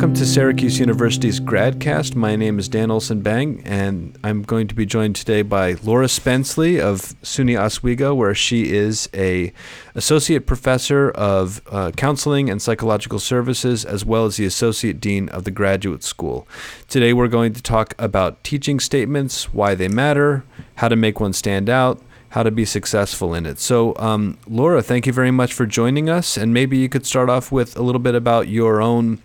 Welcome to Syracuse University's GradCast. My name is Dan Olson Bang, and I'm going to be joined today by Laura Spenceley of SUNY Oswego, where she is a associate professor of uh, counseling and psychological services, as well as the associate dean of the graduate school. Today, we're going to talk about teaching statements, why they matter, how to make one stand out, how to be successful in it. So, um, Laura, thank you very much for joining us, and maybe you could start off with a little bit about your own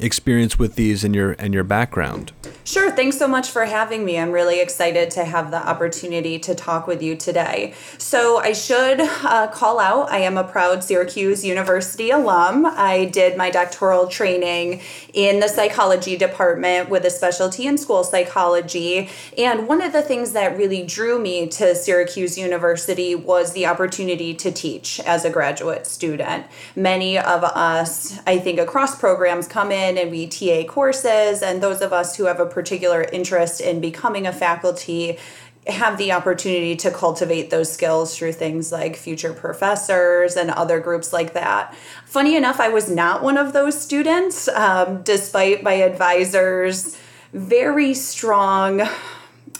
experience with these and your and your background. Sure. Thanks so much for having me. I'm really excited to have the opportunity to talk with you today. So, I should uh, call out I am a proud Syracuse University alum. I did my doctoral training in the psychology department with a specialty in school psychology. And one of the things that really drew me to Syracuse University was the opportunity to teach as a graduate student. Many of us, I think, across programs come in and we TA courses, and those of us who have a particular interest in becoming a faculty have the opportunity to cultivate those skills through things like future professors and other groups like that. Funny enough, I was not one of those students, um, despite my advisor's very strong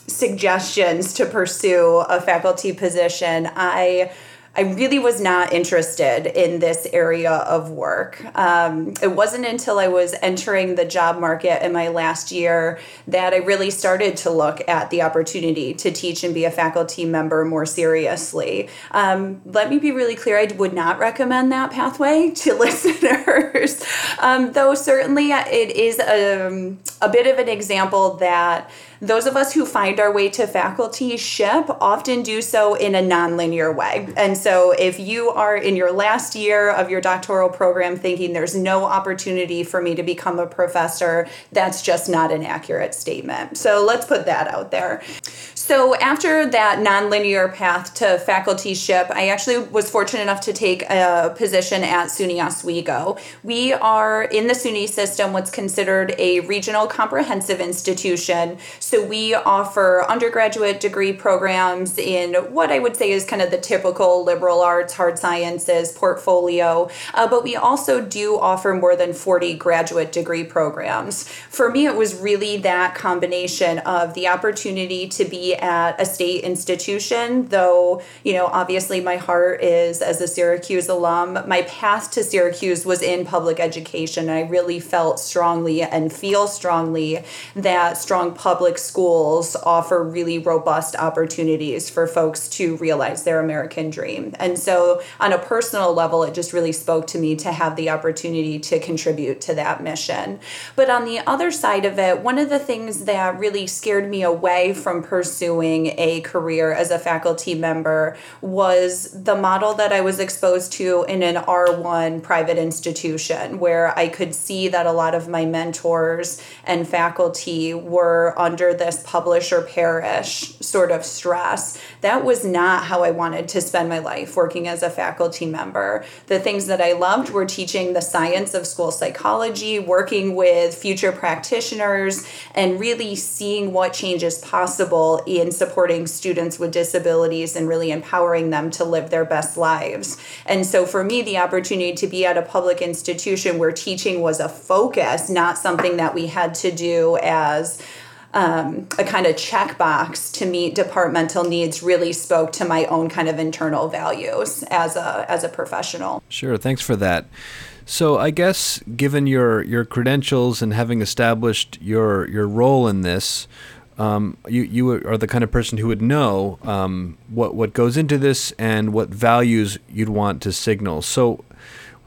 suggestions to pursue a faculty position. I I really was not interested in this area of work. Um, it wasn't until I was entering the job market in my last year that I really started to look at the opportunity to teach and be a faculty member more seriously. Um, let me be really clear I would not recommend that pathway to listeners, um, though certainly it is a, um, a bit of an example that those of us who find our way to facultyship often do so in a nonlinear way. And so if you are in your last year of your doctoral program thinking there's no opportunity for me to become a professor, that's just not an accurate statement. So let's put that out there. So after that nonlinear path to facultyship, I actually was fortunate enough to take a position at SUNY Oswego. We are in the SUNY system what's considered a regional comprehensive institution. We offer undergraduate degree programs in what I would say is kind of the typical liberal arts, hard sciences portfolio, uh, but we also do offer more than 40 graduate degree programs. For me, it was really that combination of the opportunity to be at a state institution, though, you know, obviously my heart is as a Syracuse alum. My path to Syracuse was in public education. I really felt strongly and feel strongly that strong public schools offer really robust opportunities for folks to realize their American dream. And so, on a personal level, it just really spoke to me to have the opportunity to contribute to that mission. But on the other side of it, one of the things that really scared me away from pursuing a career as a faculty member was the model that I was exposed to in an R1 private institution where I could see that a lot of my mentors and faculty were under this publish or perish sort of stress. That was not how I wanted to spend my life working as a faculty member. The things that I loved were teaching the science of school psychology, working with future practitioners, and really seeing what change is possible in supporting students with disabilities and really empowering them to live their best lives. And so for me, the opportunity to be at a public institution where teaching was a focus, not something that we had to do as um, a kind of checkbox to meet departmental needs really spoke to my own kind of internal values as a as a professional. Sure, thanks for that. So I guess given your your credentials and having established your your role in this, um, you you are the kind of person who would know um, what what goes into this and what values you'd want to signal. So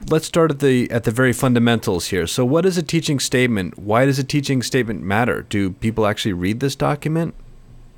let's start at the at the very fundamentals here. So what is a teaching statement? Why does a teaching statement matter? Do people actually read this document?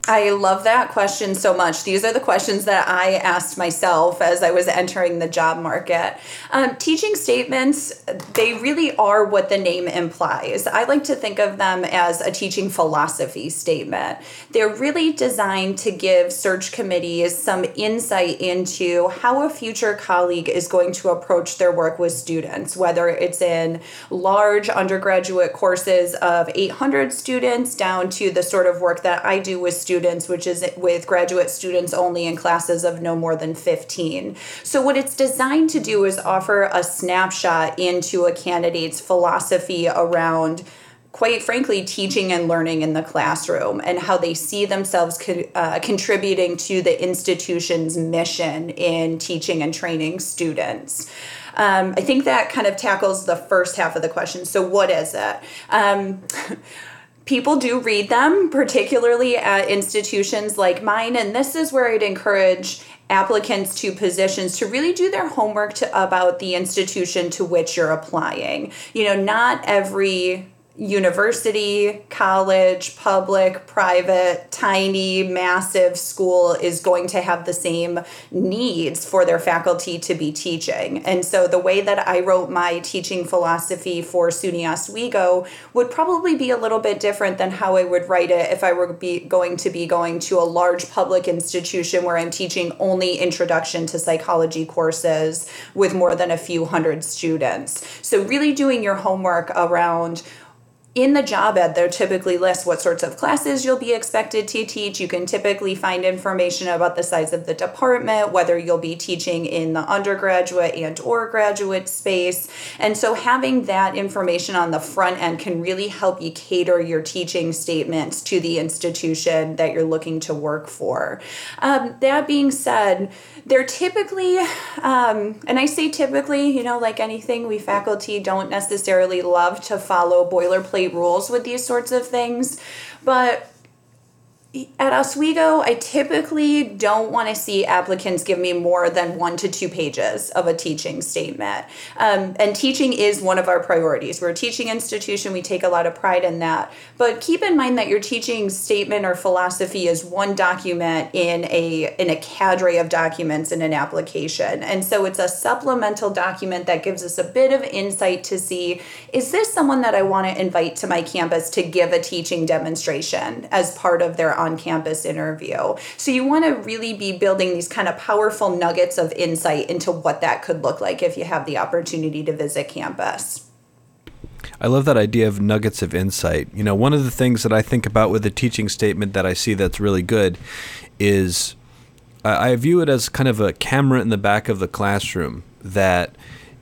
I love that question so much. These are the questions that I asked myself as I was entering the job market. Um, teaching statements, they really are what the name implies. I like to think of them as a teaching philosophy statement. They're really designed to give search committees some insight into how a future colleague is going to approach their work with students, whether it's in large undergraduate courses of 800 students down to the sort of work that I do with students students, which is with graduate students only in classes of no more than 15. So, what it's designed to do is offer a snapshot into a candidate's philosophy around quite frankly, teaching and learning in the classroom and how they see themselves co- uh, contributing to the institution's mission in teaching and training students. Um, I think that kind of tackles the first half of the question. So, what is it? Um, people do read them, particularly at institutions like mine, and this is where I'd encourage applicants to positions to really do their homework to, about the institution to which you're applying. You know, not every university, college, public, private, tiny, massive school is going to have the same needs for their faculty to be teaching. And so the way that I wrote my teaching philosophy for SUNY Oswego would probably be a little bit different than how I would write it if I were be going to be going to a large public institution where I'm teaching only introduction to psychology courses with more than a few hundred students. So really doing your homework around in the job ad, they'll typically list what sorts of classes you'll be expected to teach. You can typically find information about the size of the department, whether you'll be teaching in the undergraduate and or graduate space. And so having that information on the front end can really help you cater your teaching statements to the institution that you're looking to work for. Um, that being said, they're typically, um, and I say typically, you know, like anything, we faculty don't necessarily love to follow boilerplate rules with these sorts of things, but at Oswego, I typically don't want to see applicants give me more than one to two pages of a teaching statement. Um, and teaching is one of our priorities. We're a teaching institution, we take a lot of pride in that. But keep in mind that your teaching statement or philosophy is one document in a, in a cadre of documents in an application. And so it's a supplemental document that gives us a bit of insight to see is this someone that I want to invite to my campus to give a teaching demonstration as part of their on campus interview. So you want to really be building these kind of powerful nuggets of insight into what that could look like if you have the opportunity to visit campus. I love that idea of nuggets of insight. You know, one of the things that I think about with a teaching statement that I see that's really good is I view it as kind of a camera in the back of the classroom that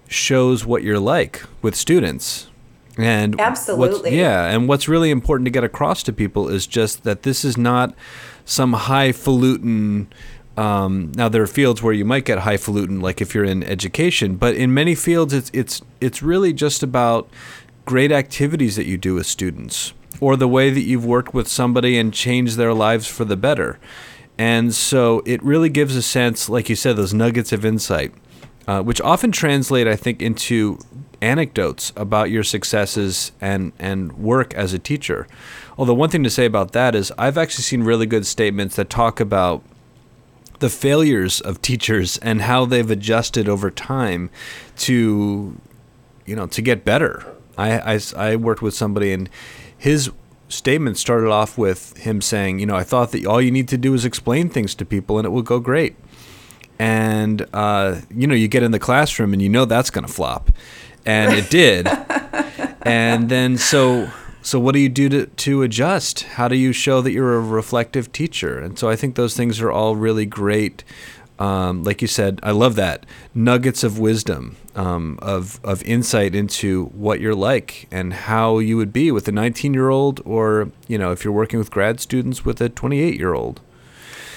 shows what you're like with students and absolutely, yeah. And what's really important to get across to people is just that this is not some highfalutin. Um, now there are fields where you might get highfalutin, like if you're in education, but in many fields, it's it's it's really just about great activities that you do with students, or the way that you've worked with somebody and changed their lives for the better. And so it really gives a sense, like you said, those nuggets of insight, uh, which often translate, I think, into anecdotes about your successes and, and work as a teacher. Although, one thing to say about that is I've actually seen really good statements that talk about the failures of teachers and how they've adjusted over time to, you know, to get better. I, I, I worked with somebody and his statement started off with him saying, you know, I thought that all you need to do is explain things to people and it will go great. And, uh, you know, you get in the classroom and you know that's going to flop and it did. and then so so what do you do to to adjust? How do you show that you're a reflective teacher? And so I think those things are all really great. Um, like you said, I love that nuggets of wisdom, um, of of insight into what you're like and how you would be with a 19 year old, or you know, if you're working with grad students, with a 28 year old.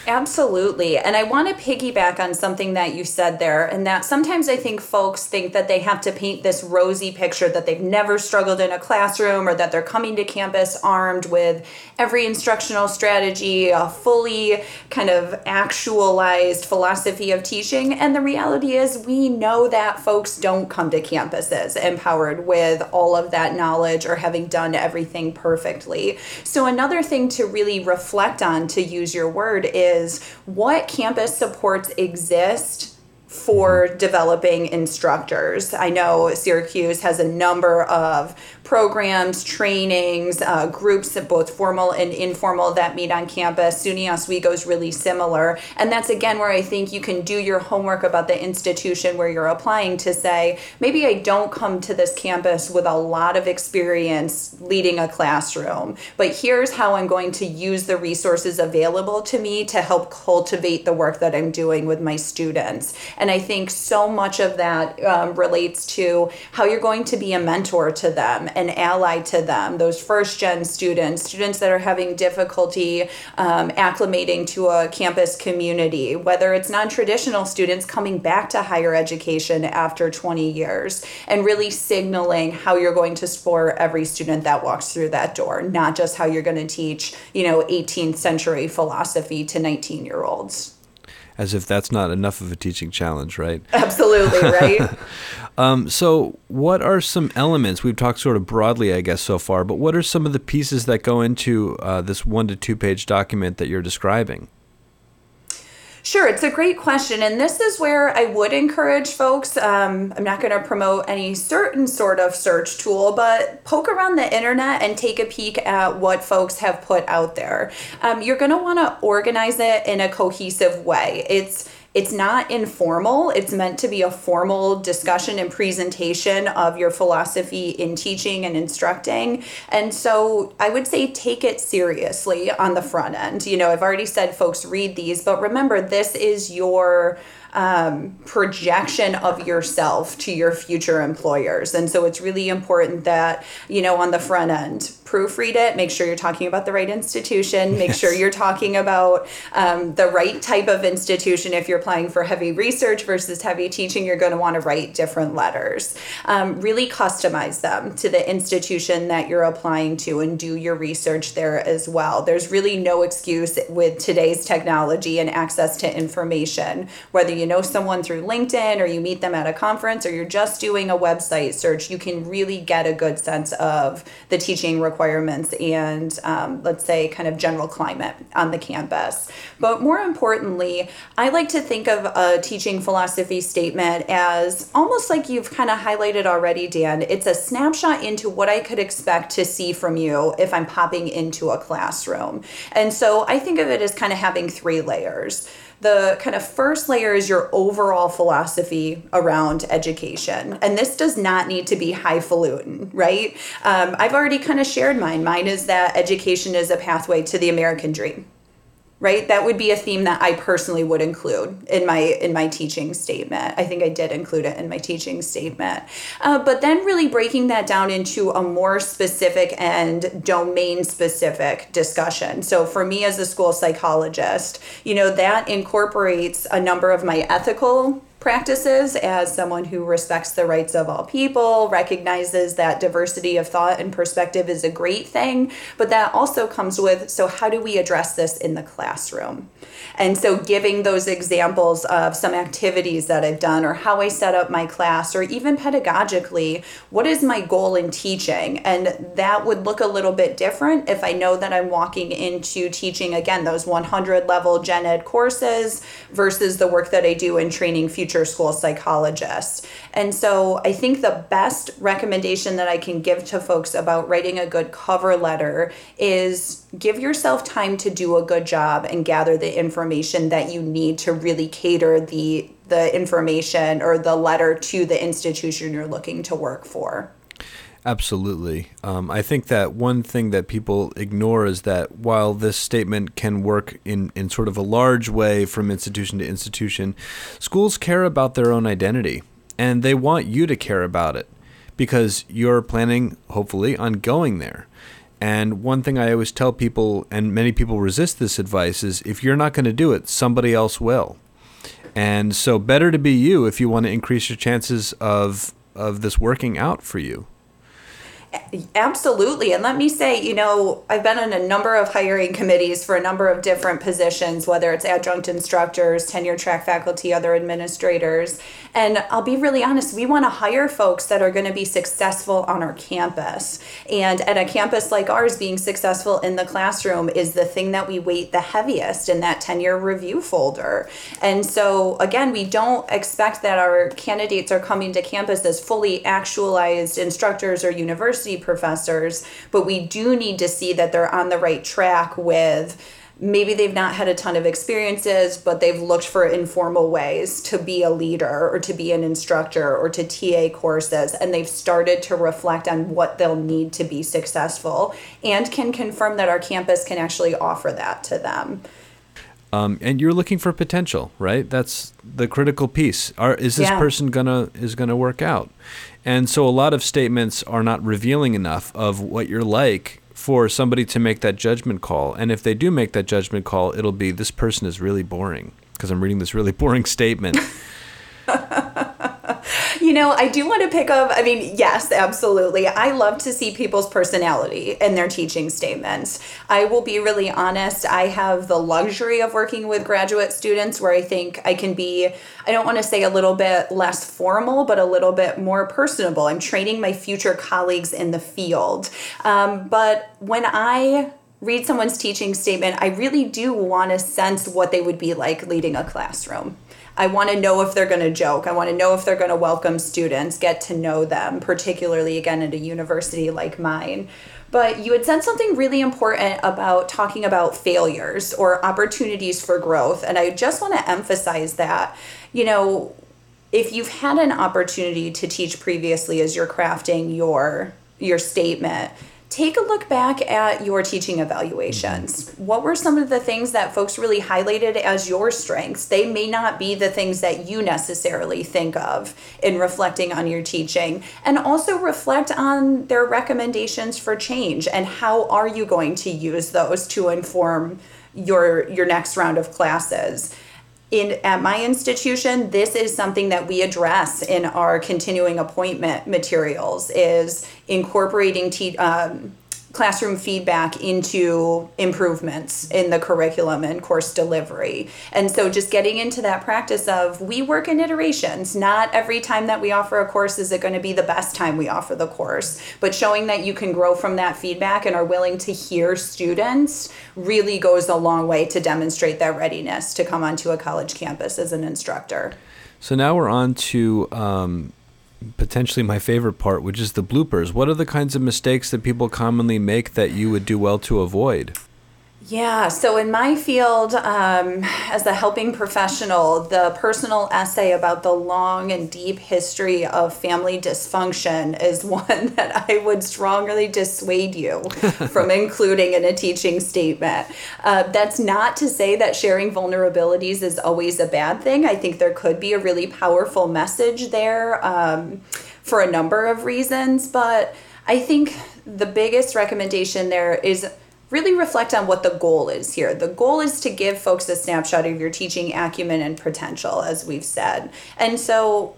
Absolutely. And I want to piggyback on something that you said there, and that sometimes I think folks think that they have to paint this rosy picture that they've never struggled in a classroom or that they're coming to campus armed with every instructional strategy, a fully kind of actualized philosophy of teaching. And the reality is, we know that folks don't come to campuses empowered with all of that knowledge or having done everything perfectly. So, another thing to really reflect on, to use your word, is is what campus supports exist for mm-hmm. developing instructors. I know Syracuse has a number of programs, trainings, uh, groups, both formal and informal, that meet on campus. SUNY Oswego is really similar. And that's again where I think you can do your homework about the institution where you're applying to say, maybe I don't come to this campus with a lot of experience leading a classroom, but here's how I'm going to use the resources available to me to help cultivate the work that I'm doing with my students. And I think so much of that um, relates to how you're going to be a mentor to them an ally to them, those first gen students, students that are having difficulty um, acclimating to a campus community, whether it's non traditional students coming back to higher education after 20 years, and really signaling how you're going to support every student that walks through that door, not just how you're going to teach, you know, 18th century philosophy to 19 year olds as if that's not enough of a teaching challenge, right? Absolutely, right? um, so, what are some elements? We've talked sort of broadly, I guess, so far, but what are some of the pieces that go into uh, this one to two page document that you're describing? Sure, it's a great question. And this is where I would encourage folks. Um, I'm not going to promote any certain sort of search tool, but poke around the internet and take a peek at what folks have put out there. Um, you're going to want to organize it in a cohesive way. It's it's not informal. It's meant to be a formal discussion and presentation of your philosophy in teaching and instructing. And so I would say take it seriously on the front end. You know, I've already said folks read these, but remember, this is your um, projection of yourself to your future employers. And so it's really important that, you know, on the front end, proofread it, make sure you're talking about the right institution, make yes. sure you're talking about um, the right type of institution. If you're applying for heavy research versus heavy teaching, you're going to want to write different letters. Um, really customize them to the institution that you're applying to and do your research there as well. There's really no excuse with today's technology and access to information, whether you know someone through LinkedIn or you meet them at a conference or you're just doing a website search, you can really get a good sense of the teaching requirements and um, let's say kind of general climate on the campus. But more importantly, I like to think of a teaching philosophy statement as almost like you've kind of highlighted already, Dan. It's a snapshot into what I could expect to see from you if I'm popping into a classroom. And so I think of it as kind of having three layers. The kind of first layer is your overall philosophy around education. And this does not need to be highfalutin, right? Um, I've already kind of shared mine. Mine is that education is a pathway to the American dream right? That would be a theme that i personally would include in my in my teaching statement. I think i did include it in my teaching statement. Uh, but then really breaking that down into a more specific and domain specific discussion. So for me as a school psychologist you know that incorporates a number of my ethical practices as someone who respects the rights of all people, recognizes that diversity of thought and perspective is a great thing, but that also comes with so, how do we address this in the classroom? And so, giving those examples of some activities that I've done, or how I set up my class, or even pedagogically, what is my goal in teaching? And that would look a little bit different if I know that I'm walking into teaching again those 100 level gen ed courses versus the work that I do in training future school psychologists. And so, I think the best recommendation that I can give to folks about writing a good cover letter is give yourself time to do a good job and gather the information that you need to really cater the the information or the letter to the institution you're looking to work for. Absolutely. Um, I think that one thing that people ignore is that while this statement can work in, in sort of a large way from institution to institution, schools care about their own identity and they want you to care about it because you're planning, hopefully, on going there. And one thing I always tell people, and many people resist this advice, is if you're not going to do it, somebody else will. And so, better to be you if you want to increase your chances of of this working out for you. Absolutely. And let me say, you know, I've been on a number of hiring committees for a number of different positions, whether it's adjunct instructors, tenure track faculty, other administrators. And I'll be really honest, we want to hire folks that are going to be successful on our campus. And at a campus like ours, being successful in the classroom is the thing that we weight the heaviest in that tenure review folder. And so, again, we don't expect that our candidates are coming to campus as fully actualized instructors or university professors, but we do need to see that they're on the right track with maybe they've not had a ton of experiences, but they've looked for informal ways to be a leader or to be an instructor or to TA courses, and they've started to reflect on what they'll need to be successful and can confirm that our campus can actually offer that to them. Um, and you're looking for potential, right? That's the critical piece. Are, is this yeah. person gonna is gonna work out? And so a lot of statements are not revealing enough of what you're like for somebody to make that judgment call. And if they do make that judgment call, it'll be this person is really boring because I'm reading this really boring statement. You know, I do want to pick up. I mean, yes, absolutely. I love to see people's personality in their teaching statements. I will be really honest. I have the luxury of working with graduate students where I think I can be, I don't want to say a little bit less formal, but a little bit more personable. I'm training my future colleagues in the field. Um, but when I read someone's teaching statement, I really do want to sense what they would be like leading a classroom. I want to know if they're going to joke. I want to know if they're going to welcome students, get to know them, particularly again at a university like mine. But you had said something really important about talking about failures or opportunities for growth. And I just want to emphasize that, you know, if you've had an opportunity to teach previously as you're crafting your your statement take a look back at your teaching evaluations. What were some of the things that folks really highlighted as your strengths? They may not be the things that you necessarily think of in reflecting on your teaching. And also reflect on their recommendations for change and how are you going to use those to inform your your next round of classes in at my institution this is something that we address in our continuing appointment materials is incorporating te- um, classroom feedback into improvements in the curriculum and course delivery. And so just getting into that practice of we work in iterations. Not every time that we offer a course is it going to be the best time we offer the course, but showing that you can grow from that feedback and are willing to hear students really goes a long way to demonstrate that readiness to come onto a college campus as an instructor. So now we're on to um, potentially my favorite part, which is the bloopers. What are the kinds of mistakes that people commonly make that you would do well to avoid? Yeah, so in my field, um, as a helping professional, the personal essay about the long and deep history of family dysfunction is one that I would strongly dissuade you from including in a teaching statement. Uh, that's not to say that sharing vulnerabilities is always a bad thing. I think there could be a really powerful message there um, for a number of reasons, but I think the biggest recommendation there is really reflect on what the goal is here. The goal is to give folks a snapshot of your teaching acumen and potential, as we've said. And so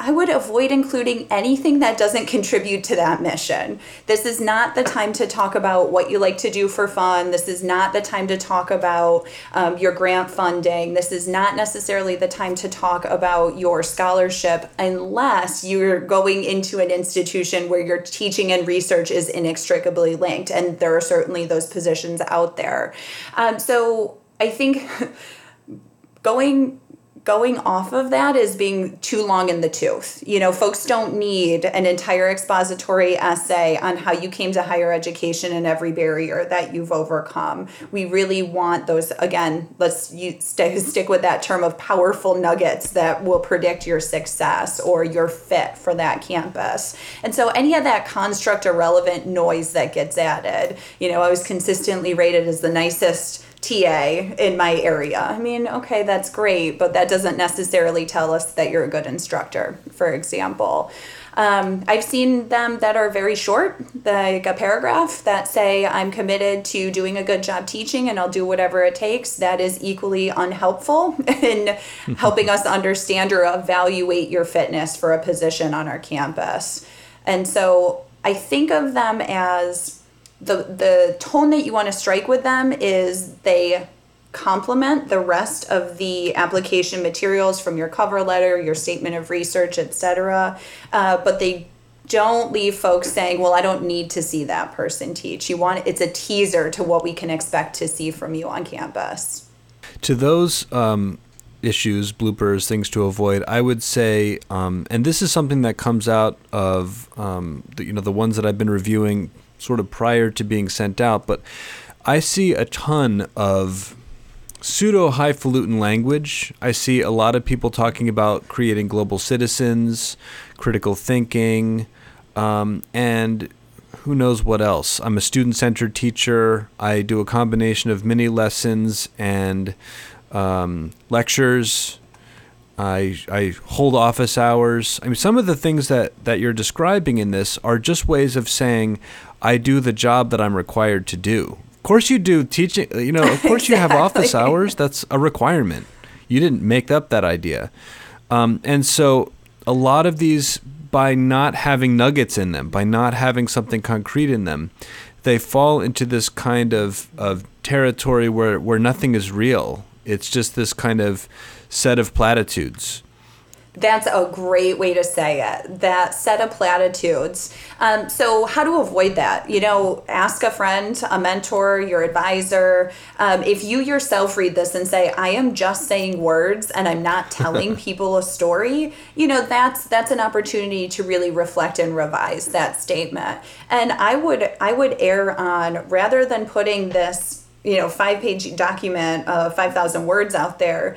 I would avoid including anything that doesn't contribute to that mission. This is not the time to talk about what you like to do for fun. This is not the time to talk about um, your grant funding. This is not necessarily the time to talk about your scholarship unless you're going into an institution where your teaching and research is inextricably linked. And there are certainly those positions out there. Um, so I think going going off of that is being too long in the tooth. You know, folks don't need an entire expository essay on how you came to higher education and every barrier that you've overcome. We really want those, again, let's you st- stick with that term of powerful nuggets that will predict your success or your fit for that campus. And so any of that construct irrelevant noise that gets added, you know, I was consistently rated as the nicest TA in my area. I mean, okay, that's great, but that doesn't necessarily tell us that you're a good instructor, for example. Um, I've seen them that are very short, like a paragraph that say, I'm committed to doing a good job teaching and I'll do whatever it takes. That is equally unhelpful in helping us understand or evaluate your fitness for a position on our campus. And so I think of them as the the tone that you want to strike with them is they complement the rest of the application materials from your cover letter, your statement of research, etc. Uh, but they don't leave folks saying, "Well, I don't need to see that person teach." You want it's a teaser to what we can expect to see from you on campus. To those um, issues, bloopers, things to avoid, I would say, um, and this is something that comes out of um, the, you know the ones that I've been reviewing sort of prior to being sent out, but I see a ton of pseudo highfalutin language. I see a lot of people talking about creating global citizens, critical thinking, um, and who knows what else. I'm a student centered teacher. I do a combination of mini lessons and um, lectures. I, I hold office hours. I mean, some of the things that, that you're describing in this are just ways of saying, I do the job that I'm required to do. Of course, you do teaching, you know, of course, exactly. you have office hours. That's a requirement. You didn't make up that idea. Um, and so, a lot of these, by not having nuggets in them, by not having something concrete in them, they fall into this kind of, of territory where, where nothing is real. It's just this kind of set of platitudes. That's a great way to say it. That set of platitudes. Um, so, how to avoid that? You know, ask a friend, a mentor, your advisor. Um, if you yourself read this and say, "I am just saying words and I'm not telling people a story," you know, that's that's an opportunity to really reflect and revise that statement. And I would I would err on rather than putting this you know five page document of 5000 words out there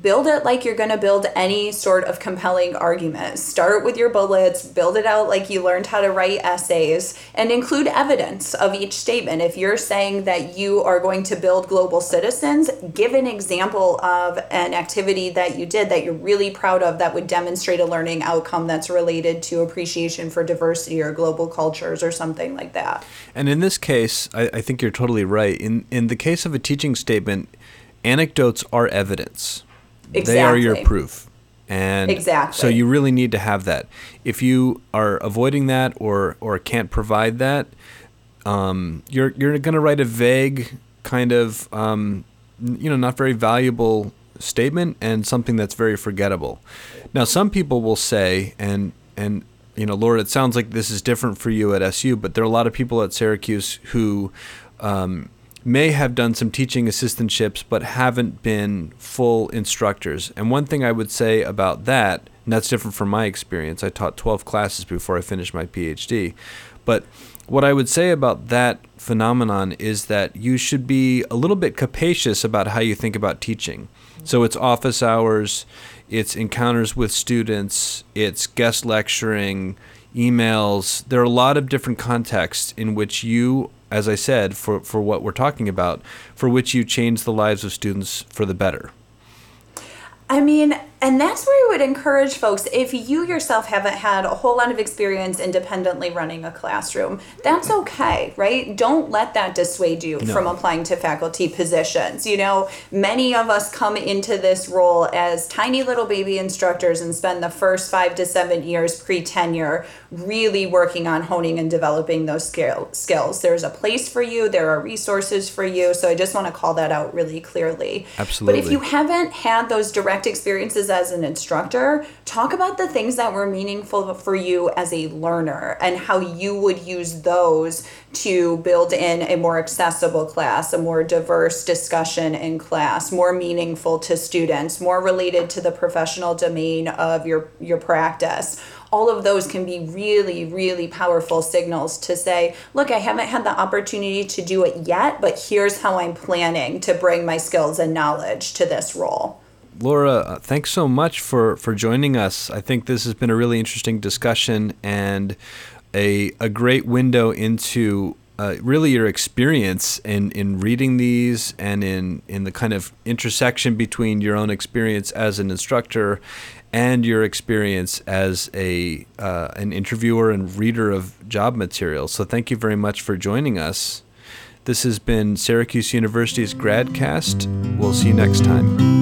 build it like you're going to build any sort of compelling argument. Start with your bullets, build it out like you learned how to write essays, and include evidence of each statement. If you're saying that you are going to build global citizens, give an example of an activity that you did that you're really proud of that would demonstrate a learning outcome that's related to appreciation for diversity or global cultures or something like that. And in this case, I, I think you're totally right. In in the case of a teaching statement, anecdotes are evidence Exactly. They are your proof. And exactly. so you really need to have that. If you are avoiding that or or can't provide that, um, you're you're going to write a vague kind of um, you know not very valuable statement and something that's very forgettable. Now, some people will say, and and you know, Laura, it sounds like this is different for you at SU, but there are a lot of people at Syracuse who um, may have done some teaching assistantships but haven't been full instructors. And one thing I would say about that, and that's different from my experience, I taught 12 classes before I finished my PhD. But what I would say about that phenomenon is that you should be a little bit capacious about how you think about teaching. So it's office hours, it's encounters with students, it's guest lecturing, emails. There are a lot of different contexts in which you as I said, for, for what we're talking about, for which you change the lives of students for the better. I mean, and that's where I would encourage folks if you yourself haven't had a whole lot of experience independently running a classroom, that's okay, right? Don't let that dissuade you no. from applying to faculty positions. You know, many of us come into this role as tiny little baby instructors and spend the first five to seven years pre tenure really working on honing and developing those skill, skills. There's a place for you, there are resources for you. So I just want to call that out really clearly. Absolutely. But if you haven't had those direct experiences as an instructor, talk about the things that were meaningful for you as a learner and how you would use those to build in a more accessible class, a more diverse discussion in class, more meaningful to students, more related to the professional domain of your, your practice all of those can be really, really powerful signals to say, look, I haven't had the opportunity to do it yet, but here's how I'm planning to bring my skills and knowledge to this role. Laura, uh, thanks so much for, for joining us. I think this has been a really interesting discussion and a, a great window into uh, really your experience in, in reading these and in, in the kind of intersection between your own experience as an instructor and your experience as a uh, an interviewer and reader of job materials. So thank you very much for joining us. This has been Syracuse University's GradCast. We'll see you next time.